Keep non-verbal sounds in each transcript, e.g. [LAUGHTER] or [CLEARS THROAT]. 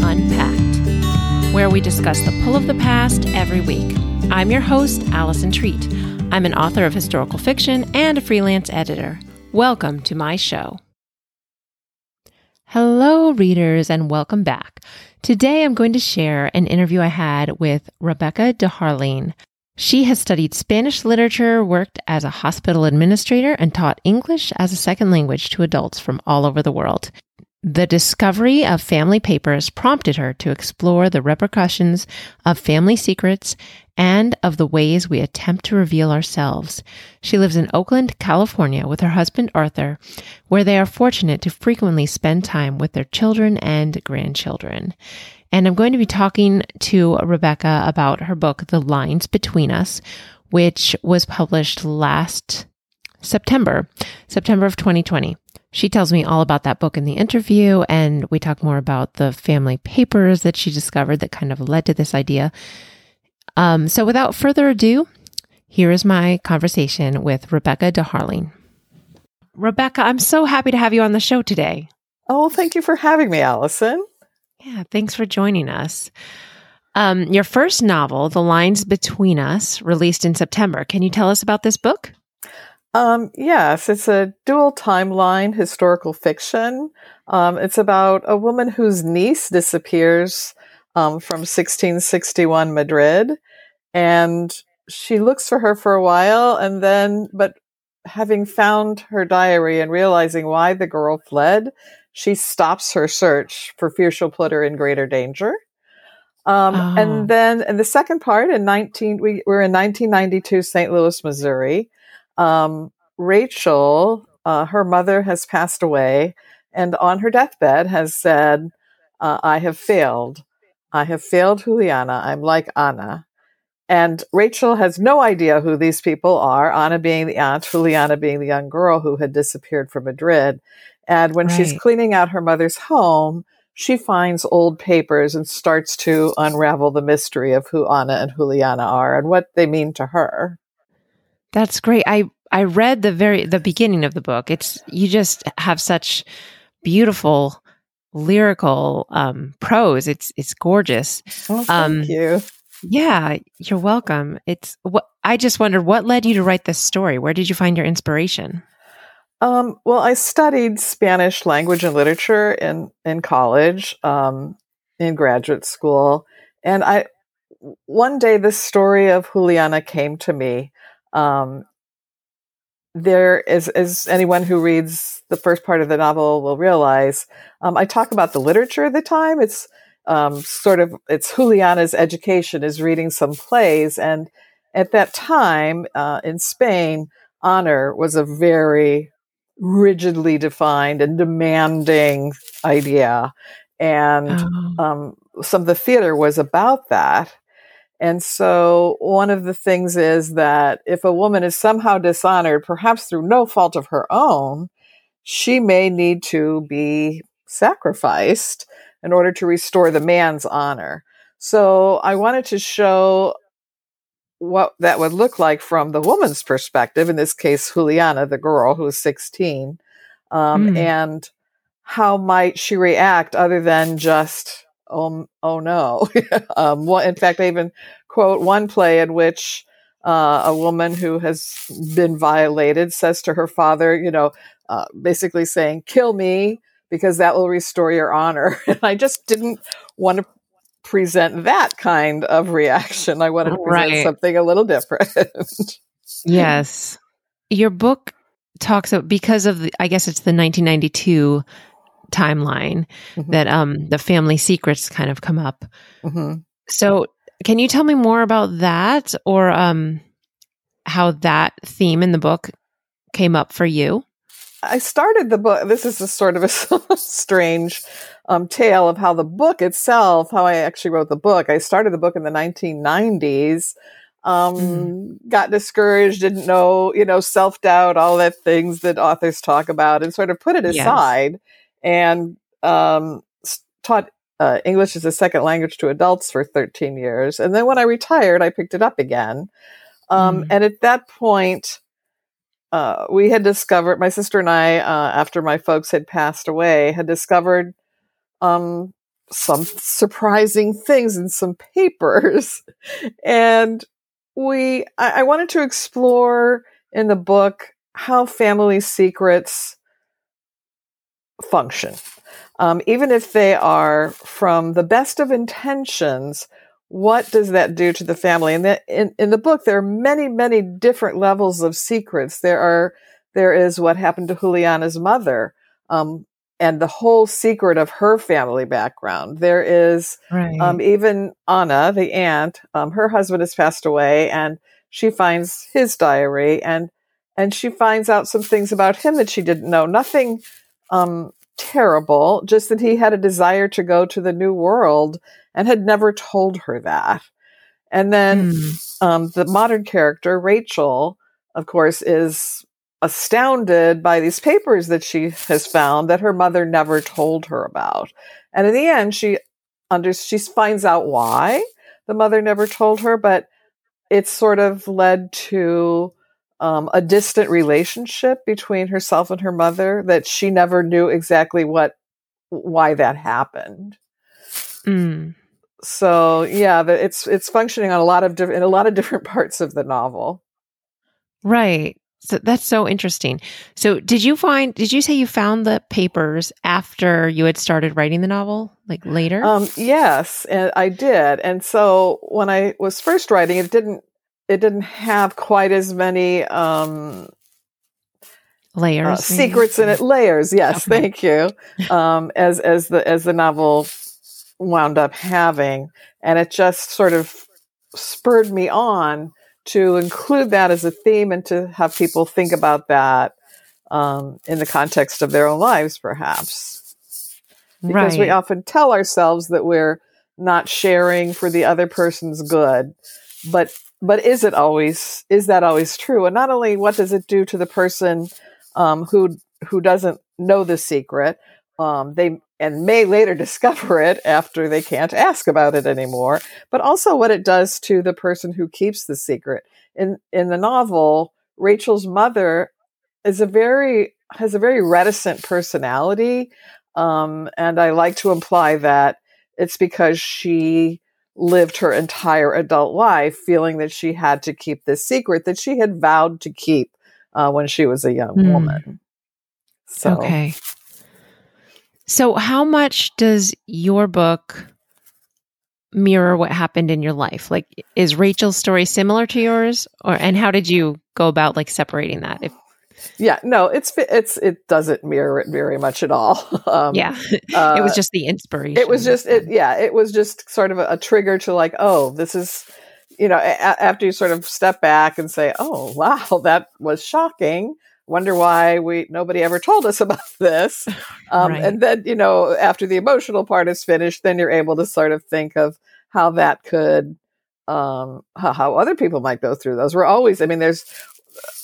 Unpacked, where we discuss the pull of the past every week. I'm your host, Allison Treat. I'm an author of historical fiction and a freelance editor. Welcome to my show. Hello, readers, and welcome back. Today I'm going to share an interview I had with Rebecca D'Harlingue. She has studied Spanish literature, worked as a hospital administrator, and taught English as a second language to adults from all over the world. The discovery of family papers prompted her to explore the repercussions of family secrets and of the ways we attempt to reveal ourselves. She lives in Oakland, California with her husband Arthur, where they are fortunate to frequently spend time with their children and grandchildren. And I'm going to be talking to Rebecca about her book, The Lines Between Us, which was published last September, September of 2020. She tells me all about that book in the interview, and we talk more about the family papers that she discovered that kind of led to this idea. Um, so, without further ado, here is my conversation with Rebecca D'Harlingue. Rebecca, I'm so happy to have you on the show today. Oh, thank you for having me, Allison. Yeah, thanks for joining us. Um, your first novel, The Lines Between Us, released in September. Can you tell us about this book? Um, yes, it's a dual timeline historical fiction. Um, it's about a woman whose niece disappears um, from 1661 Madrid, and she looks for her for a while, and then, but having found her diary and realizing why the girl fled, she stops her search for fear she'll put her in greater danger. Um, oh. And then, in the second part, in 19, we, we're in 1992, St. Louis, Missouri. Um, Rachel, uh, her mother has passed away, and on her deathbed has said, uh, I have failed. I have failed Juliana. I'm like Anna. And Rachel has no idea who these people are, Anna being the aunt, Juliana being the young girl who had disappeared from Madrid. And when right. she's cleaning out her mother's home, she finds old papers and starts to unravel the mystery of who Anna and Juliana are and what they mean to her. That's great. I I read the very the beginning of the book. It's you just have such beautiful lyrical um, prose. It's it's gorgeous. Oh, thank um, you. Yeah, you're welcome. It's what I just wondered what led you to write this story. Where did you find your inspiration? Um, well, I studied Spanish language and literature in in college, um, in graduate school, and I one day this story of Juliana came to me, um, there is, as anyone who reads the first part of the novel will realize, um, I talk about the literature of the time. It's um, sort of it's Juliana's education is reading some plays, and at that time uh, in Spain, honor was a very rigidly defined and demanding idea, and oh. um, some of the theater was about that. And so one of the things is that if a woman is somehow dishonored, perhaps through no fault of her own, she may need to be sacrificed in order to restore the man's honor. So I wanted to show what that would look like from the woman's perspective, in this case, Juliana, the girl who was 16, um, mm. and how might she react other than just oh, oh no. [LAUGHS] um, well, in fact, I even quote one play in which uh, a woman who has been violated says to her father, you know, uh, basically saying, kill me because that will restore your honor. [LAUGHS] And I just didn't want to present that kind of reaction. I wanted to present right. something a little different. yes. Your book talks about, because of the, I guess it's the 1992 timeline mm-hmm. that um the family secrets kind of come up. Mm-hmm. So, can you tell me more about that or um how that theme in the book came up for you? I started the book. This is a sort of a [LAUGHS] strange um, tale of how the book itself, how I actually wrote the book. I started the book in the 1990s. Um, mm. got discouraged, didn't know, you know, self doubt, all that things that authors talk about, and sort of put it aside. Yes and um, taught uh, English as a second language to adults for 13 years. And then when I retired, I picked it up again. Um, mm. And at that point, uh, we had discovered, my sister and I, uh, after my folks had passed away, had discovered um, some surprising things in some papers. [LAUGHS] And we, I, I wanted to explore in the book how family secrets function. Um, even if they are from the best of intentions, what does that do to the family? And that in, in the book, there are many, many different levels of secrets. There are, there is what happened to Juliana's mother, um, and the whole secret of her family background. There is right. um, even Anna, the aunt. Um, her husband has passed away, and she finds his diary, and and she finds out some things about him that she didn't know. Nothing um, terrible, just that he had a desire to go to the new world and had never told her that. And then mm. um, the modern character, Rachel, of course, is astounded by these papers that she has found that her mother never told her about. And in the end, she under she finds out why the mother never told her, but it's sort of led to um, a distant relationship between herself and her mother that she never knew exactly what why that happened. Mm. So yeah, it's it's functioning on a lot of different in a lot of different [LAUGHS] parts of the novel. Right. So that's so interesting. So did you find did you say you found the papers after you had started writing the novel? Like later? Um yes, and I did. And so when I was first writing it didn't it didn't have quite as many um layers uh, secrets in it layers yes okay. thank you um as as the as the novel wound up having and it just sort of spurred me on to include that as a theme and to have people think about that um, in the context of their own lives, perhaps. Because right. we often tell ourselves that we're not sharing for the other person's good, but but is it always is that always true? And not only what does it do to the person um, who who doesn't know the secret, um, they and may later [LAUGHS] discover it after they can't ask about it anymore, but also what it does to the person who keeps the secret. In in the novel, Rachel's mother is a very has a very reticent personality, um, and I like to imply that it's because she lived her entire adult life feeling that she had to keep this secret that she had vowed to keep uh, when she was a young mm. woman. So. Okay. So, how much does your book mirror what happened in your life? Like, is Rachel's story similar to yours, or and how did you go about like separating that? If yeah, no, it's it's it doesn't mirror it very much at all. [LAUGHS] Um, yeah, uh, [LAUGHS] it was just the inspiration. It was just it. Yeah, it was just sort of a, a trigger to like, oh, this is, you know, a- after you sort of step back and say, oh, [LAUGHS] wow, that was shocking wonder why we nobody ever told us about this um, right. and then you know after the emotional part is finished then you're able to sort of think of how that could um, how, how other people might go through those we're always i mean there's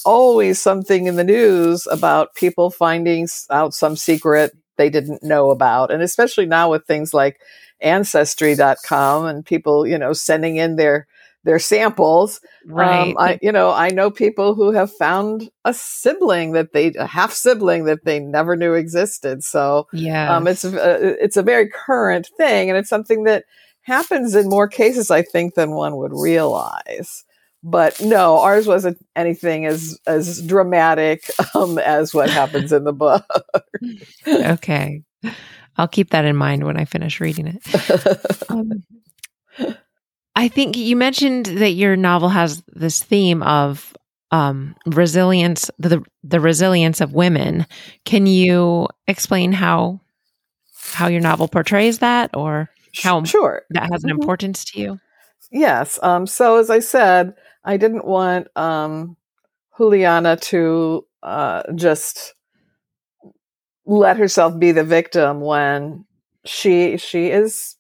always something in the news about people finding out some secret they didn't know about and especially now with things like ancestry.com and people you know sending in their their samples. Right. Um, I, you know, I know people who have found a sibling that they, a half sibling that they never knew existed. So, yeah, um, it's, uh, it's a very current thing. And it's something that happens in more cases, I think, than one would realize. But no, ours wasn't anything as, as dramatic um, as what happens in the book. [LAUGHS] okay. I'll keep that in mind when I finish reading it. [LAUGHS] Um, I think you mentioned that your novel has this theme of um, resilience, the the resilience of women. Can you explain how how your novel portrays that, or how sure that has an mm-hmm. importance to you? Yes. Um, so as I said, I didn't want um, Juliana to uh, just let herself be the victim when she she is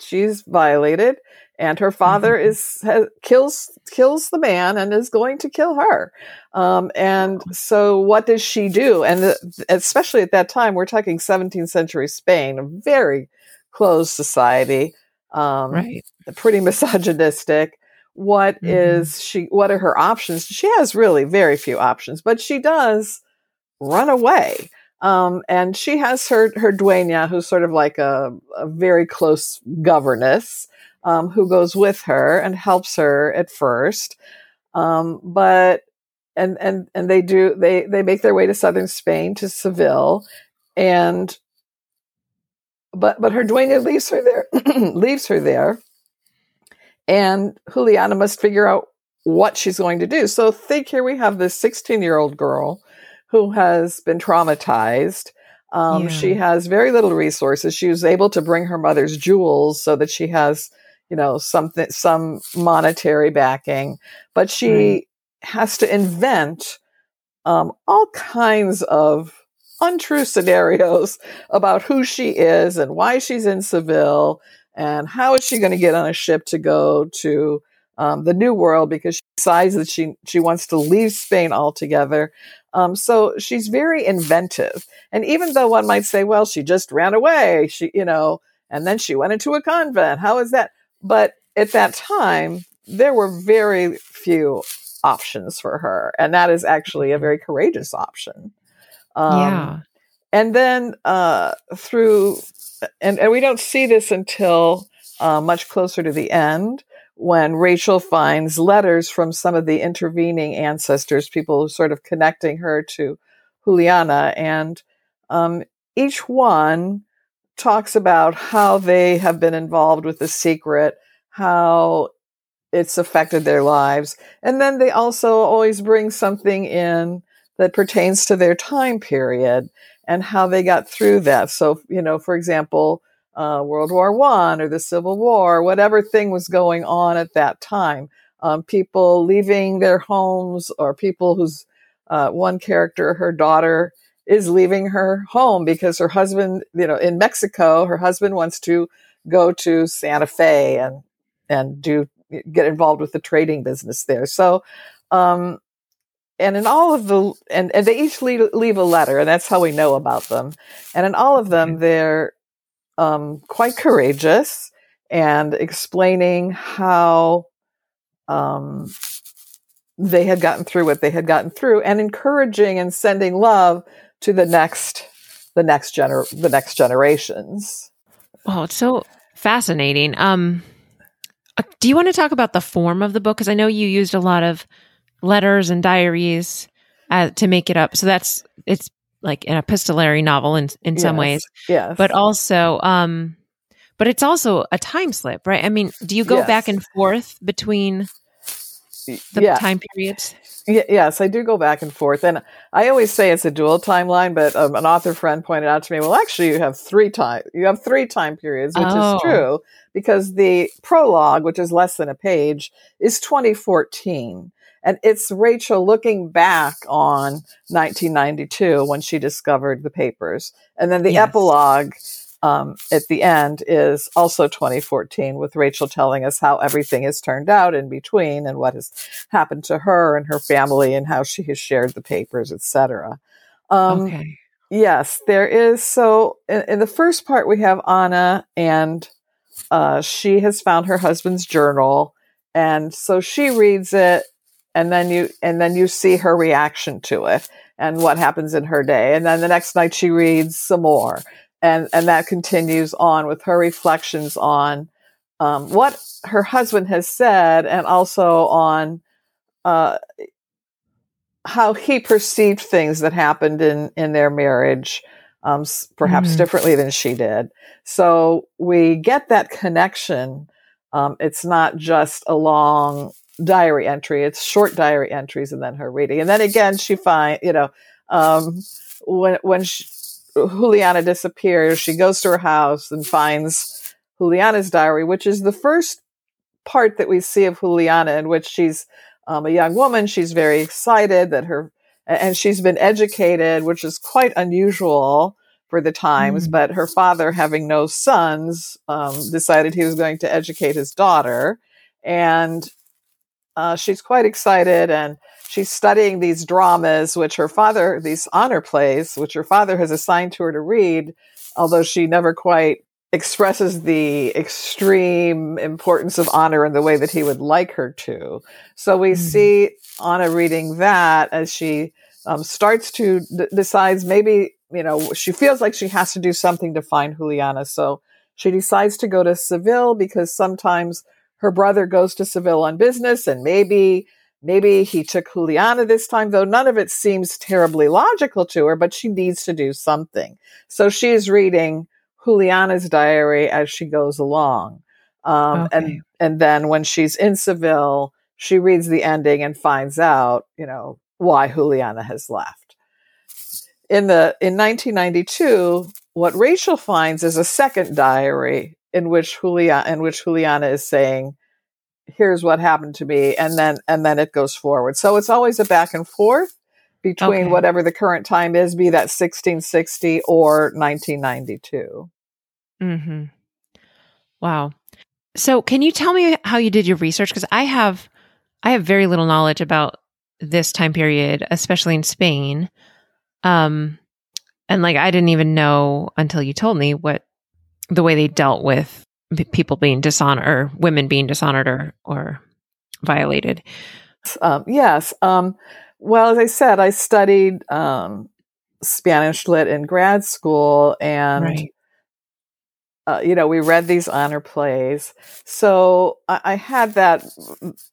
she's violated and her father mm-hmm. is has, kills kills the man and is going to kill her um, and so what does she do and the, especially at that time we're talking 17th century spain a very closed society um, right pretty [LAUGHS] misogynistic What mm-hmm. is she what are her options she has really very few options but she does run away Um, and she has her her dueña, who's sort of like a, a very close governess, um, who goes with her and helps her at first. Um, but and and and they do they they make their way to southern Spain to Seville, and but but her dueña leaves her there [CLEARS THROAT] leaves her there, and Juliana must figure out what she's going to do. So think here we have this 16 year old girl who has been traumatized. Um, yeah. She has very little resources. She was able to bring her mother's jewels so that she has, you know, something, some monetary backing, but she has to invent um, all kinds of untrue scenarios about who she is and why she's in Seville and how is she going to get on a ship to go to um, the New World because she decides that she she wants to leave Spain altogether. Um, so she's very inventive. And even though one might say, well, she just ran away, she, you know, and then she went into a convent. How is that? But at that time, there were very few options for her. And that is actually a very courageous option. Um, yeah. And then uh, through, and, and we don't see this until uh, much closer to the end, when Rachel finds letters from some of the intervening ancestors, people sort of connecting her to Juliana. And um, each one talks about how they have been involved with the secret, how it's affected their lives. And then they also always bring something in that pertains to their time period and how they got through that. So, you know, for example, uh, World War One or the Civil War, whatever thing was going on at that time. Um, people leaving their homes, or people whose uh, one character, her daughter, is leaving her home because her husband, you know, in Mexico, her husband wants to go to Santa Fe and and do get involved with the trading business there. So, um, and in all of the and, and they each leave, leave a letter, and that's how we know about them. And in all of them, they're um, quite courageous and explaining how um, they had gotten through what they had gotten through and encouraging and sending love to the next the next gener the next generations. Oh it's so fascinating. Um uh, do you want to talk about the form of the book? Because i know you used a lot of letters and diaries uh, to make it up so that's it's like an epistolary novel in in some ways. Yes. But also um but it's also a time slip, right? I mean, do you go yes. back and forth between the yeah. time periods? Yes, I do go back and forth. And I always say it's a dual timeline, but um, an author friend pointed out to me, well, actually you have three time you have three time periods, which oh. is true because the prologue, which is less than a page, is 2014. And it's Rachel looking back on 1992 when she discovered the papers. And then the yes. epilogue um, at the end is also 2014 with Rachel telling us how everything has turned out in between and what has happened to her and her family and how she has shared the papers, etc. Um, okay. Yes, there is. So in, in, the first part, we have Anna and uh, she has found her husband's journal. And so she reads it and then you and then you see her reaction to it and what happens in her day. And then the next night she reads some more. And and that continues on with her reflections on um, what her husband has said and also on uh, how he perceived things that happened in in their marriage um, perhaps mm-hmm. differently than she did. So we get that connection. Um, it's not just a long diary entry. It's short diary entries and then her reading. And then again, she find, you know, um, when, when she, Juliana disappears, she goes to her house and finds Juliana's diary, which is the first part that we see of Juliana in which she's um, a young woman. She's very excited that her, and she's been educated, which is quite unusual for the times. Mm. But her father, having no sons, um, decided he was going to educate his daughter. And uh, she's quite excited and she's studying these dramas, which her father, these honor plays, which her father has assigned to her to read, although she never quite expresses the extreme importance of honor in the way that he would like her to. So we mm-hmm. see Anna reading that as she um, starts to d- decides maybe you know, she feels like she has to do something to find Juliana. So she decides to go to Seville because sometimes her brother goes to Seville on business and maybe maybe he took Juliana this time, though none of it seems terribly logical to her, but she needs to do something. So she's reading Juliana's diary as she goes along. Um, okay. and and then when she's in Seville, she reads the ending and finds out, you know, why Juliana has left. In the in 1992, what Rachel finds is a second diary in which Julia in which Juliana is saying, "Here's what happened to me," and then and then it goes forward. So it's always a back and forth between okay. whatever the current time is, be that 1660 or 1992. Hmm. Wow. So, can you tell me how you did your research? Because I have, I have very little knowledge about this time period, especially in Spain. Um, and like I didn't even know until you told me what the way they dealt with people being dishonored or women being dishonored or or violated. Um, yes. Um, well, as I said, I studied um, Spanish lit in grad school, and right. uh, you know we read these honor plays. So I, I, had that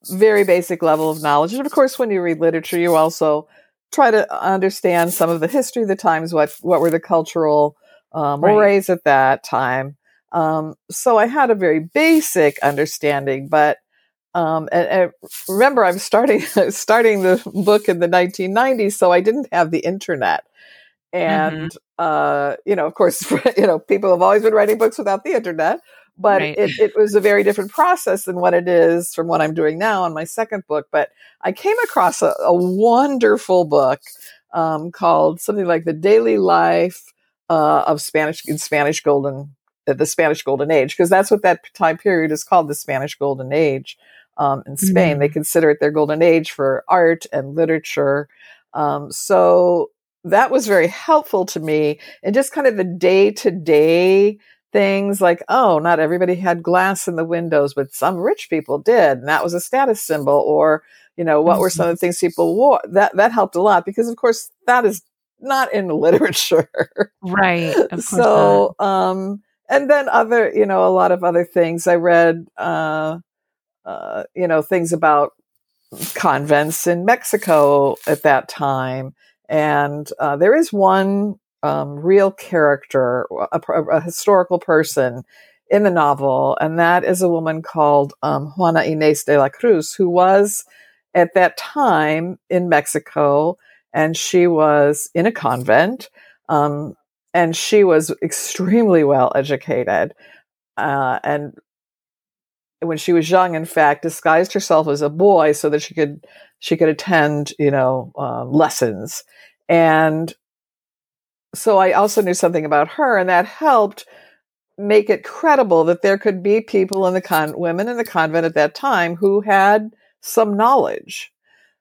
very basic level of knowledge, and of course, when you read literature, you also try to understand some of the history of the times, what what were the cultural um, right. at that time. Um, so I had a very basic understanding, but um, and, and, remember, I'm starting [LAUGHS] starting the book in the 1990s, so I didn't have the internet. And mm-hmm. uh, you know, of course, [LAUGHS] you know, people have always been writing books without the internet, but right. it, it was a very different process than what it is from what I'm doing now on my second book. But I came across a, a wonderful book um, called something like "The Daily Life uh, of Spanish in Spanish Golden." The Spanish Golden Age, because that's what that time period is called, the Spanish Golden Age um, in Spain. Mm-hmm. They consider it their golden age for art and literature. Um, so that was very helpful to me and just kind of the day to day things like, oh, not everybody had glass in the windows, but some rich people did. And that was a status symbol. Or, you know, what mm-hmm. were some of the things people wore? That, that helped a lot because, of course, that is not in literature. Right. [LAUGHS] so, um, and then other, you know, a lot of other things. I read, uh, uh, you know, things about convents in Mexico at that time. And uh, there is one um, real character, a, a, historical person in the novel, and that is a woman called um, Juana Inés de la Cruz, who was at that time in Mexico, and she was in a convent, um, and she was extremely well educated. Uh, and when she was young, in fact, disguised herself as a boy so that she could she could attend, you know, um, lessons. And so I also knew something about her, and that helped make it credible that there could be people in the con women in the convent at that time who had some knowledge.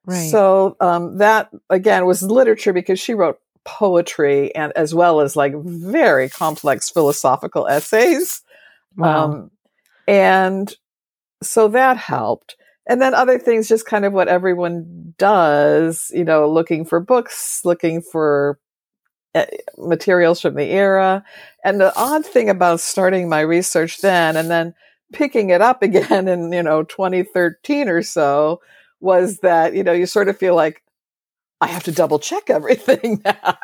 Right. So um, that again was literature because she wrote poetry and as well as like very complex philosophical essays. Wow. Um, and so that helped. And then other things, just kind of what everyone does, you know, looking for books, looking for eh, materials from the era. And the odd thing about starting my research then and then picking it up [LAUGHS] again in, you know, 2013 or so was that, you know, you sort of feel like, I have to double check everything [LAUGHS] now.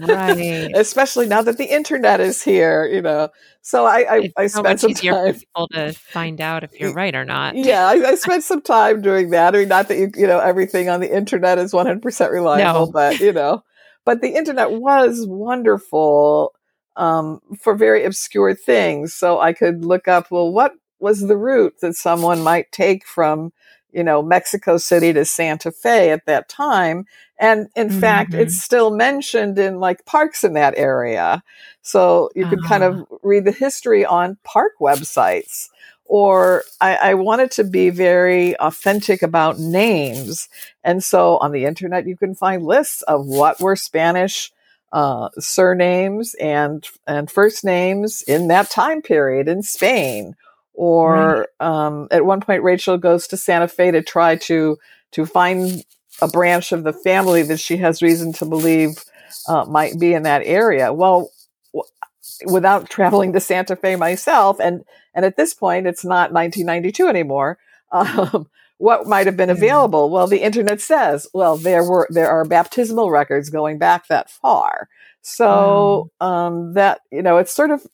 right. Especially now that the internet is here, you know. So I, I, I spent some time people to find out if you're right or not. Yeah, I, I, spent some time doing that. I mean, not that you, you know, everything on the internet is 100% reliable, no. but you know, but the internet was wonderful um, for very obscure things. So I could look up, well, what was the route that someone might take from you know, Mexico City to Santa Fe at that time. And in mm-hmm. fact, it's still mentioned in like parks in that area. So you could uh-huh. kind of ah. read the history on park websites. Or I, I wanted to be very authentic about names. And so on the internet, you can find lists of what were Spanish uh, surnames and and first names in that time period in Spain or right. um, at one point Rachel goes to Santa Fe to try to to find a branch of the family that she has reason to believe uh, might be in that area. Well, w- without traveling to Santa Fe myself, and and at this point, it's not 1992 anymore. [LAUGHS] Um, what might have been available? Well, the internet says, well, there were there are baptismal records going back that far. So um, that you know, it's sort of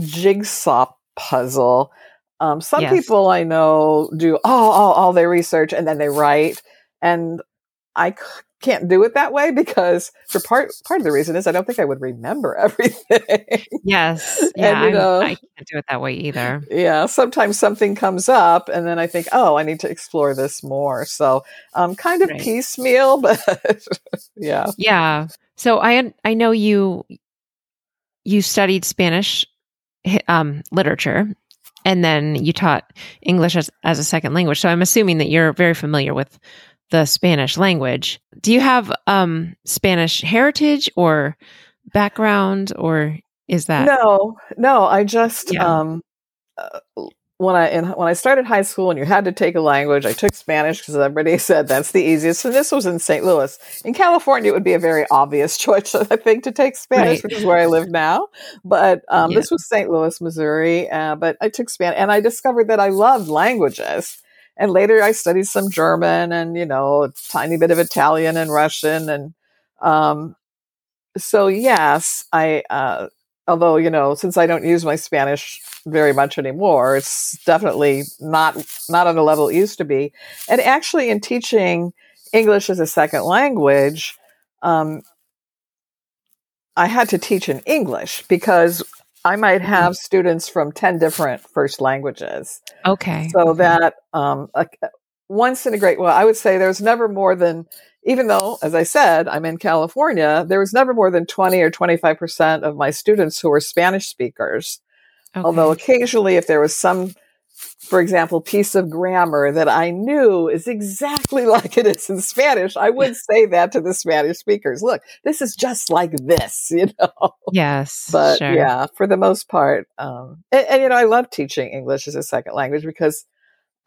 jigsaw puzzle. Um, some Yes. people I know do all, all all their research and then they write, and I c- can't do it that way because for part part of the reason is I don't think I would remember [LAUGHS] everything. Yes. And, Yeah. you know- I can't do it that way either. yeah, sometimes something comes up and then I think, oh, I need to explore this more. So um, kind of Right. piecemeal, [LAUGHS] but yeah. Yeah. So I I know you you studied Spanish um, literature, and then you taught English as as a second language. So I'm assuming that you're very familiar with the Spanish language. Do you have um, Spanish heritage or background, or is that No, no, I just Yeah. um, uh, when I in, when I started high school and you had to take a language, I took Spanish because everybody [LAUGHS] said that's the easiest. And this was in St. Louis. In California, it would be a very obvious [LAUGHS] choice, I think, to take Spanish, Right. which is where I live now. But um, Yeah. this was St. Louis, Missouri. Uh, but I took Spanish, and I discovered that I loved languages. And later, I studied some German and you know a tiny bit of Italian and Russian, and um, so yes, I. Uh, although you know since i don't use my spanish very much anymore it's definitely not not on the level it used to be. And actually in teaching english as a second language um, i had to teach in english because i might have students from 10 different first languages. Okay? so that um, a, once in a great well i would say there's never more than even though as i said i'm in california there was never more than 20 or 25% of my students who were spanish speakers Okay. although occasionally if there was some for example piece of grammar that i knew is exactly [LAUGHS] like it is in spanish i would say that to the spanish speakers look this is just like this [LAUGHS] you know yes, but sure. yeah, for the most part, um, and, and you know, I love teaching English as a second language because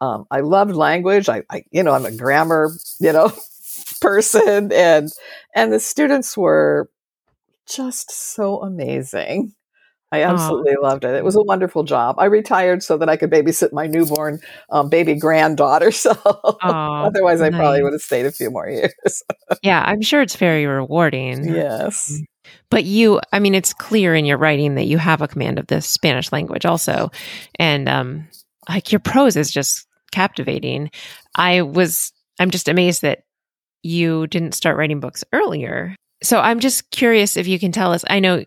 um, I loved language. I, I, you know, I'm a grammar, you know, [LAUGHS] person, and and the students were just so amazing. I absolutely loved it. It was a wonderful job. I retired so that I could babysit my newborn um, baby granddaughter. [LAUGHS] So otherwise, I probably would have stayed a few more years. [LAUGHS] Yeah, I'm sure it's very rewarding. yes. But you, I mean, it's clear in your writing that you have a command of the Spanish language also. And um, like your prose is just captivating. I was, I'm just amazed that you didn't start writing books earlier. So I'm just curious if you can tell us. I know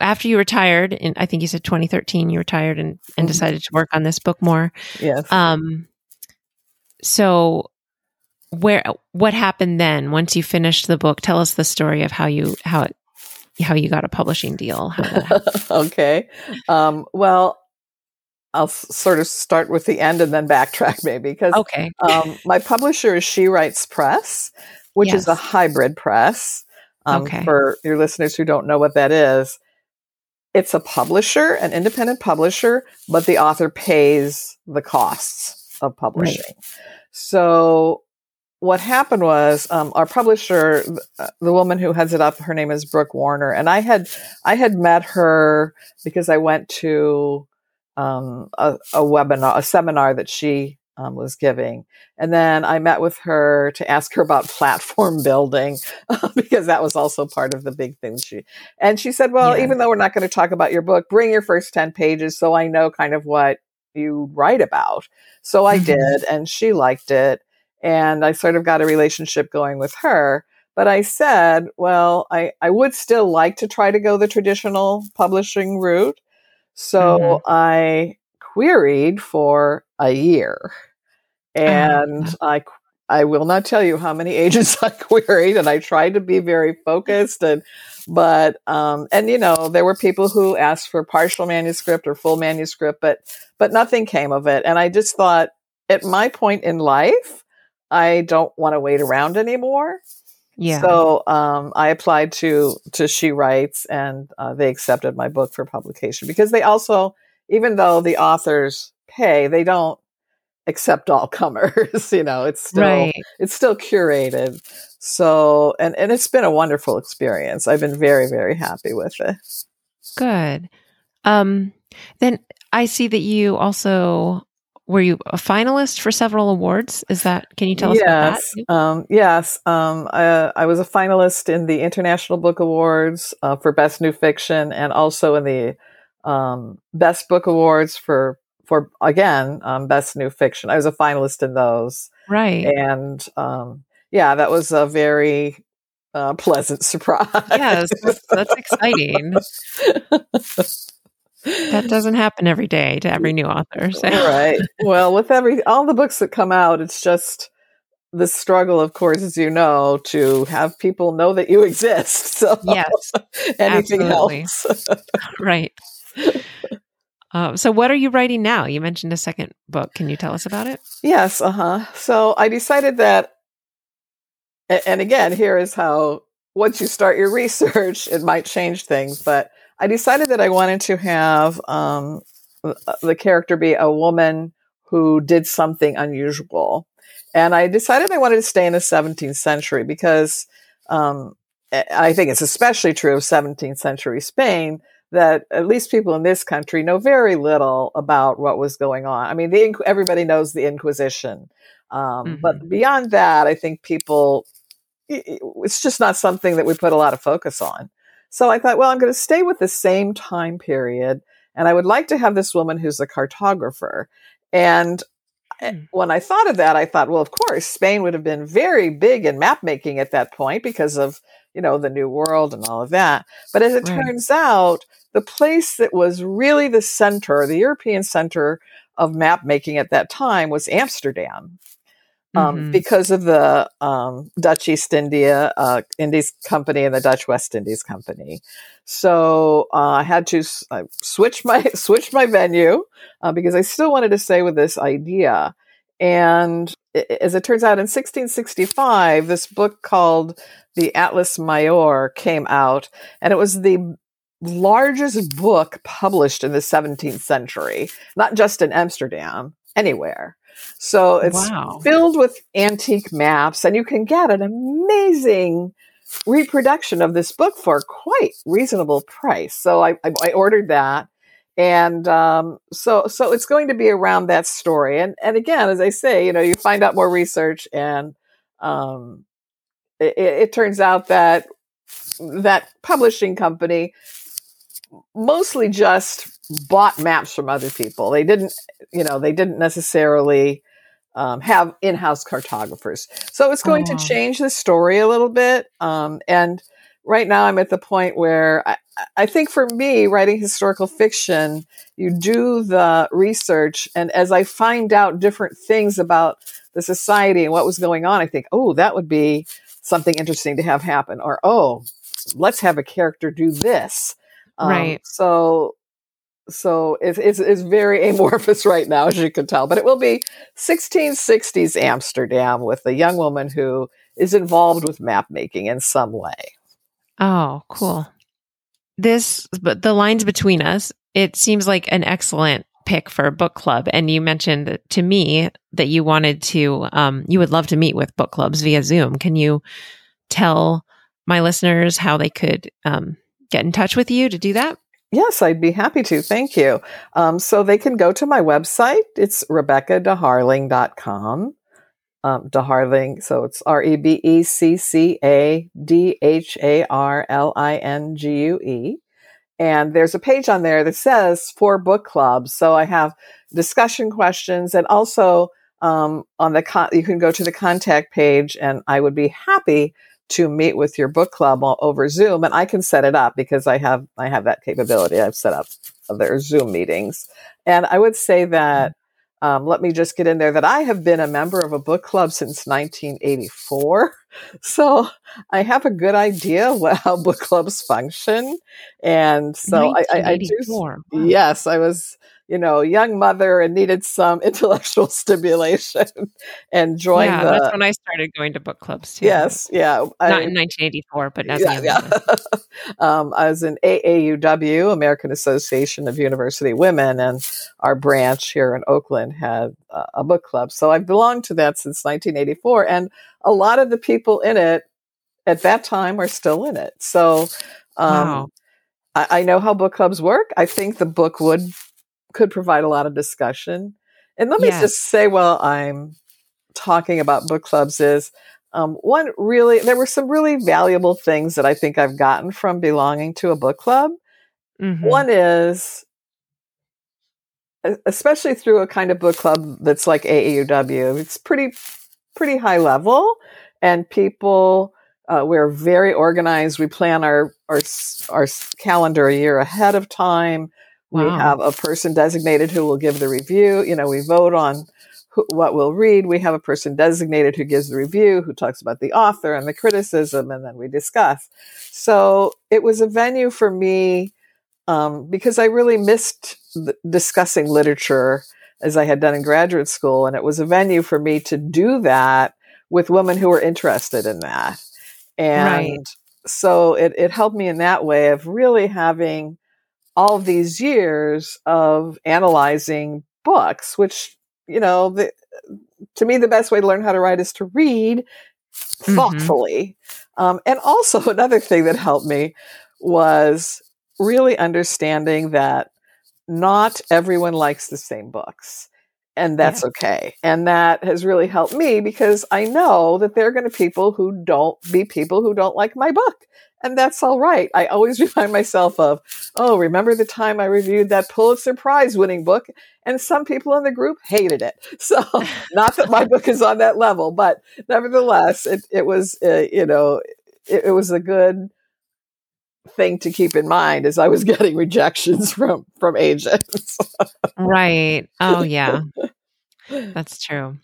after you retired, and I think you said 2013, you retired and, and Mhm. decided to work on this book more. Yes. Um, so where, what happened then once you finished the book? Tell us the story of how you, how it, how you got a publishing deal. How that happened. [LAUGHS] okay. Um, well, I'll sort of start with the end and then backtrack [LAUGHS] maybe because okay. um, my publisher is She Writes Press, which is a hybrid press. Um, Okay. For your listeners who don't know what that is, it's a publisher, an independent publisher, but the author pays the costs of publishing. So what happened was um, our publisher, uh, the woman who heads it up, her name is Brooke Warner, and I had I had met her because I went to um, a, a webinar, a seminar that she um, was giving, and then I met with her to ask her about platform [LAUGHS] building [LAUGHS] because that was also part of the big thing. She and she said, "Well, Yeah. even though we're not going to talk about your book, bring your first ten pages so I know kind of what you write about." So I Mhm. did, and she liked it, and I sort of got a relationship going with her. But I said, well, I, I would still like to try to go the traditional publishing route. So Mhm. I queried for a year. And I I will not tell you how many [LAUGHS] agents I queried, and I tried to be very focused and but um and you know there were people who asked for partial manuscript or full manuscript, but but nothing came of it. And I just thought at my point in life, I don't want to wait around anymore. Yeah. So um, I applied to to She Writes, and uh, they accepted my book for publication because they also, even though the authors pay, they don't. accept all comers. [LAUGHS] you know, it's still Right. it's still curated. So and and it's been a wonderful experience. I've been very very happy with it. Good. Um, then I see that you also were you a finalist for several awards. Is that? Can you tell us about yes, that? um, yes. Um, I, I was a finalist in the International Book Awards uh, for Best New Fiction, and also in the um, Best Book Awards for for again um, Best New Fiction. I was a finalist in those, Right. and um, yeah, that was a very uh, pleasant [LAUGHS] surprise. Yes, that's exciting. [LAUGHS] That doesn't happen every day to every new author. [LAUGHS] So. right. Well, with every all the books that come out, it's just the struggle, of course, as you know, to have people know that you [LAUGHS] exist. So Yes, [LAUGHS] anything absolutely. helps. right. Um, so, what are you writing now? You mentioned a second book. Can you tell us about it? yes. Uh huh. So I decided that, and again, here is how once you start your research, it might change things. But I decided that I wanted to have um, the- the character be a woman who did something unusual. And I decided I wanted to stay in the 17th century because um, I think it's especially true of 17th century Spain that at least people in this country know very little about what was going on. I mean, the, everybody knows the Inquisition. Um, But beyond that, I think people, it's just not something that we put a lot of focus on. So I thought, well, I'm going to stay with the same time period. And I would like to have this woman who's a cartographer. And Hmm. when I thought of that, I thought, well, of course, Spain would have been very big in map making at that point because of, you know, the New World and all of that. But as it Right. turns out, the place that was really the center, the European center of map making at that time was Amsterdam um, Mhm. because of the um, Dutch East India uh, Indies Company and the Dutch West Indies Company. So uh, I had to s- I switch my [LAUGHS] switch my venue uh, because I still wanted to stay with this idea. And as it turns out, in 1665, this book called the Atlas Major came out, and it was the largest book published in the 17th century, not just in Amsterdam, anywhere. So it's wow. filled with antique maps, and you can get an amazing reproduction of this book for quite reasonable price. So I, I, I ordered that, and um, so so it's going to be around that story. And and again, as I say, you know, you find out more research, and um, it, it it turns out that that publishing company mostly just bought maps from other people. They didn't, you know, they didn't necessarily um, have in-house cartographers. So it's going Oh. to change the story a little bit. Um, and right now, I'm at the point where I, I think for me, writing historical fiction, you do the research, and as I find out different things about the society and what was going on, I think, oh, that would be something interesting to have happen, or oh, let's have a character do this. Um, Right. So, so it's, it's it's very [LAUGHS] amorphous right now, as you can tell. But it will be 1660s Amsterdam with a young woman who is involved with map making in some way. Oh, cool. This, but the lines between us, it seems like an excellent pick for a book club. And you mentioned to me that you wanted to, um, you would love to meet with book clubs via Zoom. Can you tell my listeners how they could um, get in touch with you to do that? Yes, I'd be happy to. Thank you. Um, so they can go to my website. It's RebeccaDHarlingue.com. Um, D'Harlingue, so it's R E B E C C A D H A R L I N G U E. And there's a page on there that says for book clubs. So I have discussion questions and also um, on the con- you can go to the contact page and I would be happy to meet with your book club over Zoom and I can set it up because I have I have that capability. I've set up other Zoom meetings. And I would say that um, let me just get in there that I have been a member of a book club since 1984. [LAUGHS] So I have a good idea [LAUGHS] what, how book clubs function. And so I, I, I do Wow. Yes, I was. You know, young mother and needed some [LAUGHS] intellectual stimulation and joined yeah, the. That's when I started going to book clubs too. Yes, yeah. Not I, in 1984, but as yeah, yeah. [LAUGHS] um, I was in AAUW, American Association of University Women, and our branch here in Oakland had uh, a book club. So I've belonged to that since 1984, and a lot of the people in it at that time are still in it. So um, wow. I, I know how book clubs work. I think the book would could provide a lot of discussion. And let me yes. just say while I'm talking about book clubs is um, one really there were some really valuable things that I think I've gotten from belonging to a book club. Mm-hmm. One is especially through a kind of book club that's like AAUW. It's pretty pretty high level and people uh, we're very organized. We plan our, our our calendar a year ahead of time. Wow. We have a person designated who will give the review. You know, we vote on who, what we'll read. We have a person designated who gives the review, who talks about the author and the criticism, and then we discuss. So it was a venue for me um, because I really missed discussing literature as I had done in graduate school, and it was a venue for me to do that with women who were interested in that. And right. so it, it helped me in that way of really having all these years of analyzing books, which, you know, the, to me, the best way to learn how to write is to read mm-hmm. thoughtfully. Mm-hmm. Um, and also, [LAUGHS] another thing that helped me was really understanding that not everyone likes the same books and that's yeah. okay. And that has really helped me because I know that there are going to be people who don't be people who don't like my book. And that's all right. I always [LAUGHS] remind myself of, oh, remember the time I reviewed that Pulitzer Prize winning book and some people in the group hated it. [LAUGHS] So not that my book is on that level, but nevertheless, it, it was, uh, you know, it, it was a good thing to keep in mind as I was [LAUGHS] getting rejections from from agents. right. Oh yeah. That's true.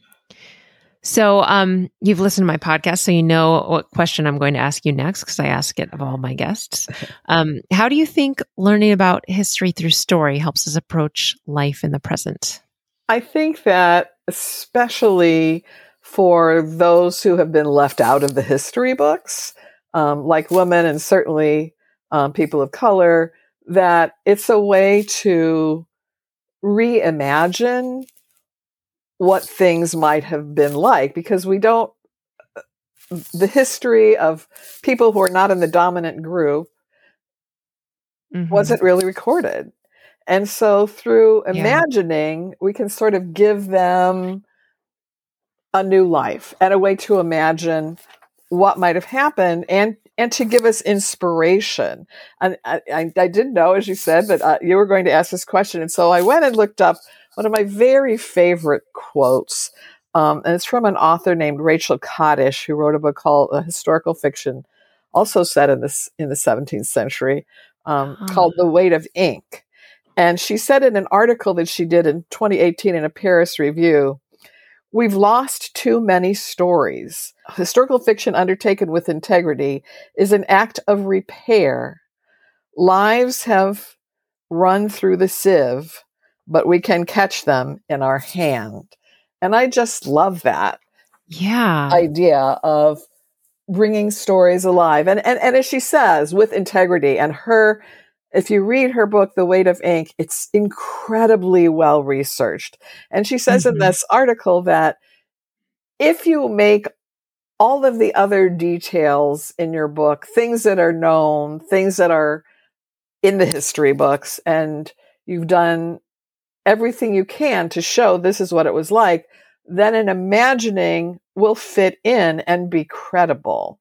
So, um, you've listened to my podcast, so you know what question I'm going to ask you next because I ask it of all my guests. [LAUGHS] Um, how do you think learning about history through story helps us approach life in the present? I think that, especially for those who have been left out of the history books, um, like women and certainly um, people of color, that it's a way to reimagine what things might have been like because we don't uh, the history of people who are not in the dominant group mm-hmm. wasn't really recorded and so through imagining yeah. we can sort of give them a new life and a way to imagine what might have happened and and to give us inspiration. And I, I, I didn't know, as you said, that uh, you were going to ask this question. And so I went and looked up one of my very favorite quotes. Um, and it's from an author named Rachel Kadish, who wrote a book called uh, Historical Fiction, also set in this in the 17th century, um, huh. called The Weight of Ink. And she said in an article that she did in 2018 in a Paris review We've lost too many stories. Historical fiction undertaken with integrity is an act of repair. Lives have run through the sieve, but we can catch them in our hand. And I just love that. Yeah. Idea of bringing stories alive. And, and, and as she says, with integrity and her if you read her book, The Weight of Ink, it's incredibly well researched. And she says mm-hmm. in this article that if you make all of the other details in your book, things that are known, things that are in the history books, and you've done everything you can to show this is what it was like, then an imagining will fit in and be credible.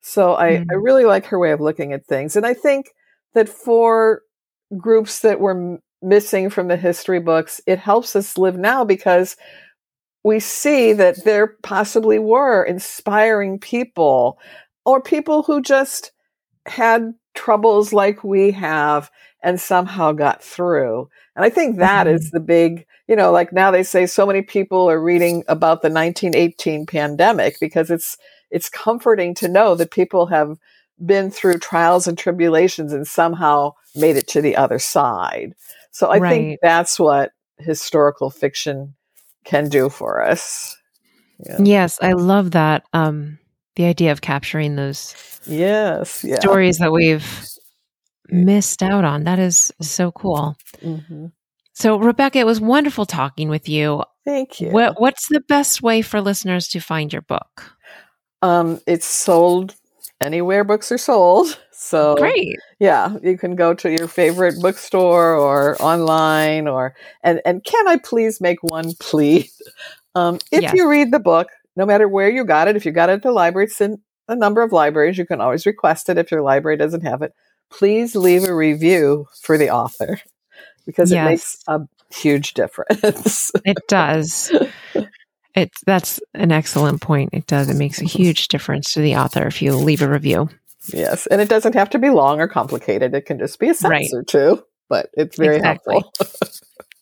So I, mm-hmm. I really like her way of looking at things. And I think that for groups that were m- missing from the history books, it helps us live now because we see that there possibly were inspiring people or people who just had troubles like we have and somehow got through. And I think that mm-hmm. is the big, you know, like now they say so many people are reading about the 1918 pandemic because it's it's comforting to know that people have been through trials and tribulations and somehow made it to the other side. So I Right. think that's what historical fiction can do for us. Yeah. Yes, I love that. Um, the idea of capturing those Yes. Yeah. stories that we've missed out on. That is so cool. Mhm. So, Rebecca, it was wonderful talking with you. Thank you. What, what's the best way for listeners to find your book? Um, it's sold anywhere books are sold. So Great. yeah, you can go to your favorite bookstore or online or and and can I please make one plea? Um, if Yes. you read the book, no matter where you got it, if you got it at the library, it's in a number of libraries. You can always request it if your library doesn't have it. Please leave a review for the author because it makes a huge difference. It does. [LAUGHS] It that's an excellent point. It does. It makes a huge difference to the author if you leave a review. yes, and it doesn't have to be long or complicated. It can just be a sentence Right. or two, but it's very Exactly. helpful. [LAUGHS]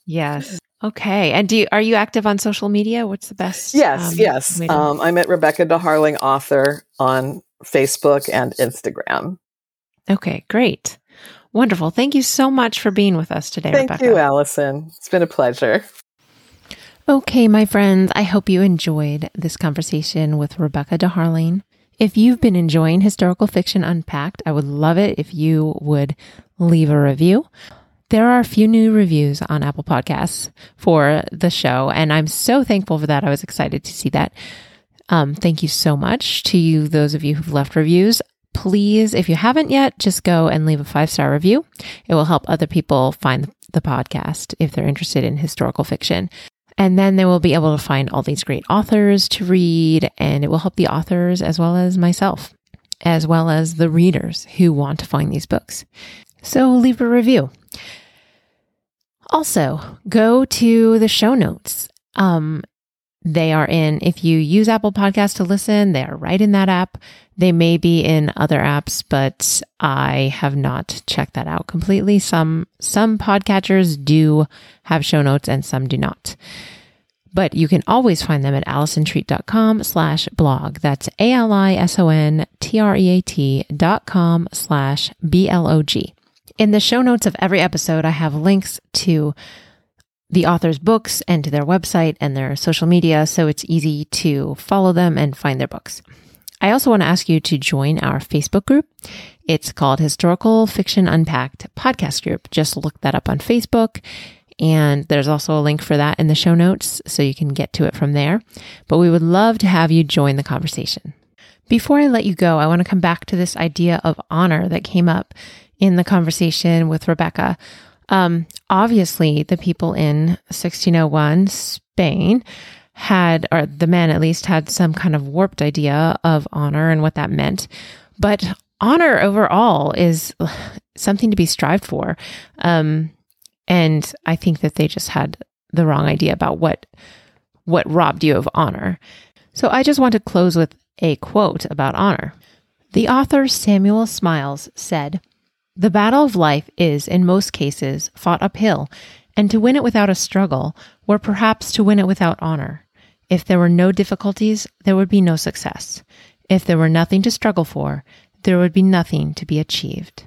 Yes. Okay. And do you, are you active on social media? What's the best? Yes, um, yes. Um, I'm at Rebecca D'Harlingue author on Facebook and Instagram. okay. Great. Wonderful. Thank you so much for being with us today, Rebecca. Thank Rebecca. you, Allison. It's been a pleasure. Okay, my friends, I hope you enjoyed this conversation with Rebecca D'Harlingue. If you've been enjoying Historical Fiction Unpacked, I would love it if you would leave a review. There are a few new reviews on Apple Podcasts for the show, and I'm so thankful for that. I was excited to see that. Um, thank you so much to you, those of you who've left reviews. Please, if you haven't yet, just go and leave a five star review. It will help other people find the podcast if they're interested in historical fiction. And then they will be able to find all these great authors to read, and it will help the authors as well as myself, as well as the readers who want to find these books. So leave a review. Also, go to the show notes. Um, they are in, if you use Apple Podcasts to listen, they are right in that app. They may be in other apps, but I have not checked that out completely. Some, some podcatchers do have show notes and some do not. But you can always find them at allisontreat.com slash blog. That's A-L-I-S-O-N-T-R-E-A-T dot com slash B-L-O-G. In the show notes of every episode, I have links to the author's books and to their website and their social media, so it's easy to follow them and find their books. I also want to ask you to join our Facebook group. It's called Historical Fiction Unpacked Podcast Group. Just look that up on Facebook. And there's also a link for that in the show notes, so you can get to it from there. But we would love to have you join the conversation. Before I let you go, I want to come back to this idea of honor that came up in the conversation with Rebecca. Um, obviously, the people in 1601 Spain had, or the men at least, had some kind of warped idea of honor and what that meant. But honor overall is something to be strived for. Um, and I think that they just had the wrong idea about what what robbed you of honor. So I just want to close with a quote about honor. The author Samuel Smiles said, "The battle of life is in most cases fought uphill, and to win it without a struggle were perhaps to win it without honor. If there were no difficulties, there would be no success. If there were nothing to struggle for, there would be nothing to be achieved."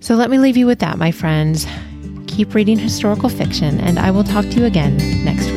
So let me leave you with that, my friends. Keep reading historical fiction, and I will talk to you again next week.